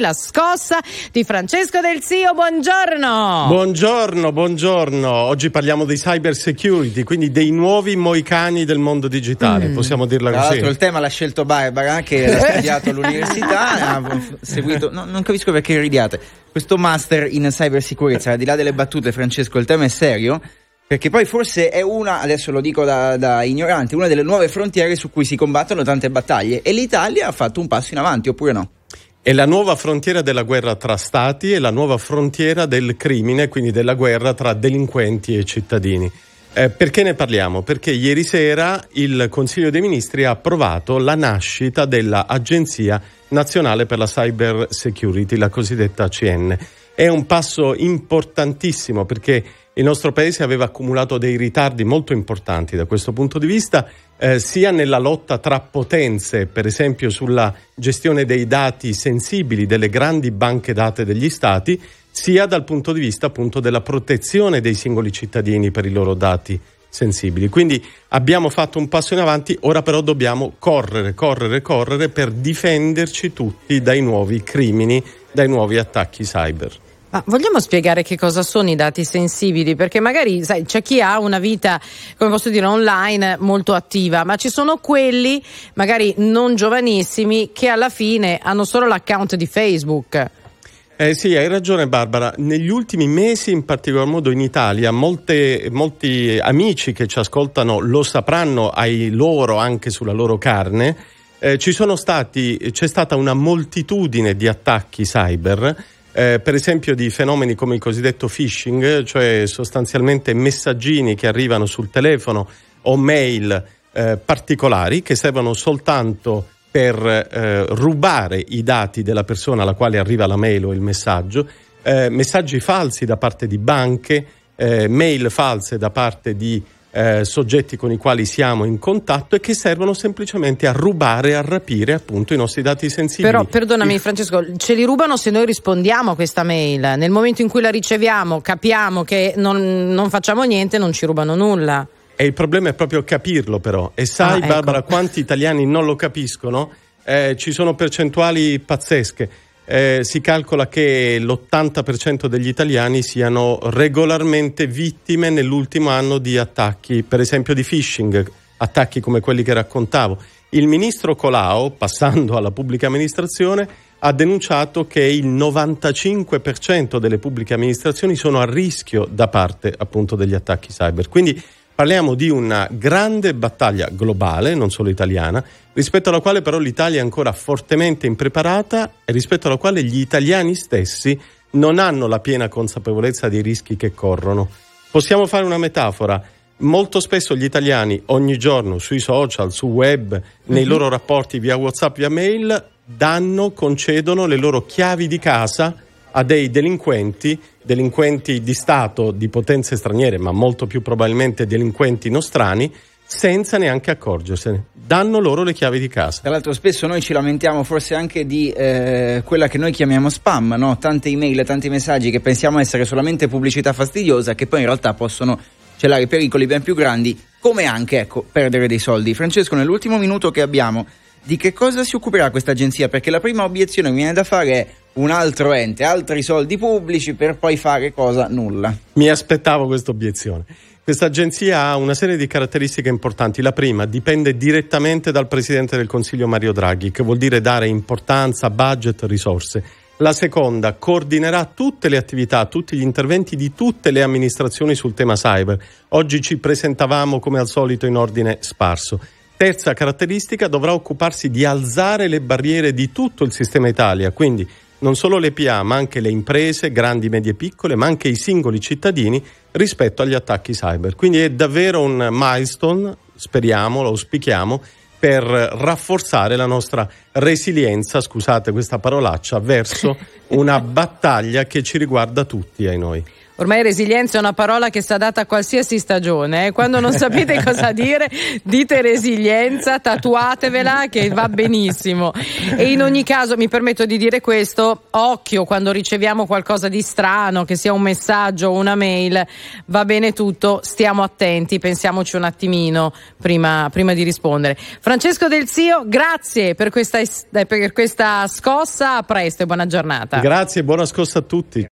La scossa di Francesco Del Zio, buongiorno. Buongiorno, buongiorno. Oggi parliamo di cyber security, quindi dei nuovi moicani del mondo digitale, mm. possiamo dirla Tra così. Tra l'altro il tema l'ha scelto Barbara, che ha studiato all'università, ha seguito, no, non capisco perché ridiate, questo master in cyber sicurezza, al di là delle battute Francesco, il tema è serio. Perché poi forse è una, adesso lo dico da, da ignorante, una delle nuove frontiere su cui si combattono tante battaglie. E l'Italia ha fatto un passo in avanti, oppure no? È la nuova frontiera della guerra tra stati e la nuova frontiera del crimine, quindi della guerra tra delinquenti e cittadini. Eh, perché ne parliamo? Perché ieri sera il Consiglio dei Ministri ha approvato la nascita dell'Agenzia Nazionale per la Cyber Security, la cosiddetta ACN. È un passo importantissimo perché il nostro paese aveva accumulato dei ritardi molto importanti da questo punto di vista, eh, sia nella lotta tra potenze, per esempio sulla gestione dei dati sensibili delle grandi banche date degli stati, sia dal punto di vista appunto della protezione dei singoli cittadini per i loro dati sensibili. Quindi abbiamo fatto un passo in avanti, ora però dobbiamo correre, correre, correre per difenderci tutti dai nuovi crimini, dai nuovi attacchi cyber. Ma vogliamo spiegare che cosa sono i dati sensibili? Perché magari sai, c'è chi ha una vita, come posso dire, online molto attiva, ma ci sono quelli, magari non giovanissimi, che alla fine hanno solo l'account di Facebook. Eh sì, hai ragione Barbara. Negli ultimi mesi, in particolar modo in Italia, molte, molti amici che ci ascoltano lo sapranno ai loro, anche sulla loro carne. Eh, stati, c'è stata una moltitudine di attacchi cyber eh, per esempio di fenomeni come il cosiddetto phishing, cioè sostanzialmente messaggini che arrivano sul telefono o mail eh, particolari che servono soltanto per eh, rubare i dati della persona alla quale arriva la mail o il messaggio, eh, messaggi falsi da parte di banche, eh, mail false da parte di eh, soggetti con i quali siamo in contatto e che servono semplicemente a rubare, a rapire appunto i nostri dati sensibili. Però perdonami Francesco, ce li rubano se noi rispondiamo a questa mail. Nel momento in cui la riceviamo capiamo che non, non facciamo niente, non ci rubano nulla. E il problema è proprio capirlo però. E sai ah, ecco. Barbara quanti italiani non lo capiscono? Eh, ci sono percentuali pazzesche eh, si calcola che l'80% degli italiani siano regolarmente vittime nell'ultimo anno di attacchi, per esempio di phishing, attacchi come quelli che raccontavo. Il ministro Colau, passando alla pubblica amministrazione, ha denunciato che il 95% delle pubbliche amministrazioni sono a rischio da parte appunto degli attacchi cyber. Quindi Parliamo di una grande battaglia globale, non solo italiana, rispetto alla quale però l'Italia è ancora fortemente impreparata e rispetto alla quale gli italiani stessi non hanno la piena consapevolezza dei rischi che corrono. Possiamo fare una metafora. Molto spesso gli italiani ogni giorno sui social, su web, nei mm-hmm. loro rapporti via WhatsApp, via mail, danno, concedono le loro chiavi di casa a dei delinquenti, delinquenti di Stato, di potenze straniere, ma molto più probabilmente delinquenti nostrani, senza neanche accorgersene. Danno loro le chiavi di casa. Tra l'altro spesso noi ci lamentiamo forse anche di eh, quella che noi chiamiamo spam, no? tante email, tanti messaggi che pensiamo essere solamente pubblicità fastidiosa, che poi in realtà possono celare pericoli ben più grandi, come anche ecco, perdere dei soldi. Francesco, nell'ultimo minuto che abbiamo, di che cosa si occuperà questa agenzia? Perché la prima obiezione che mi viene da fare è un altro ente, altri soldi pubblici per poi fare cosa? Nulla. Mi aspettavo questa obiezione. Questa agenzia ha una serie di caratteristiche importanti. La prima dipende direttamente dal Presidente del Consiglio Mario Draghi, che vuol dire dare importanza, budget, risorse. La seconda coordinerà tutte le attività, tutti gli interventi di tutte le amministrazioni sul tema cyber. Oggi ci presentavamo come al solito in ordine sparso. Terza caratteristica dovrà occuparsi di alzare le barriere di tutto il sistema Italia, quindi non solo le PA, ma anche le imprese, grandi, medie e piccole, ma anche i singoli cittadini rispetto agli attacchi cyber. Quindi è davvero un milestone, speriamo, lo auspichiamo, per rafforzare la nostra resilienza, scusate questa parolaccia, verso una battaglia che ci riguarda tutti ai noi. Ormai resilienza è una parola che sta data a qualsiasi stagione. Eh? Quando non sapete cosa dire, dite resilienza, tatuatevela che va benissimo. E in ogni caso mi permetto di dire questo, occhio quando riceviamo qualcosa di strano, che sia un messaggio o una mail, va bene tutto, stiamo attenti, pensiamoci un attimino prima, prima di rispondere. Francesco Del Zio, grazie per questa, per questa scossa, a presto e buona giornata. Grazie, buona scossa a tutti.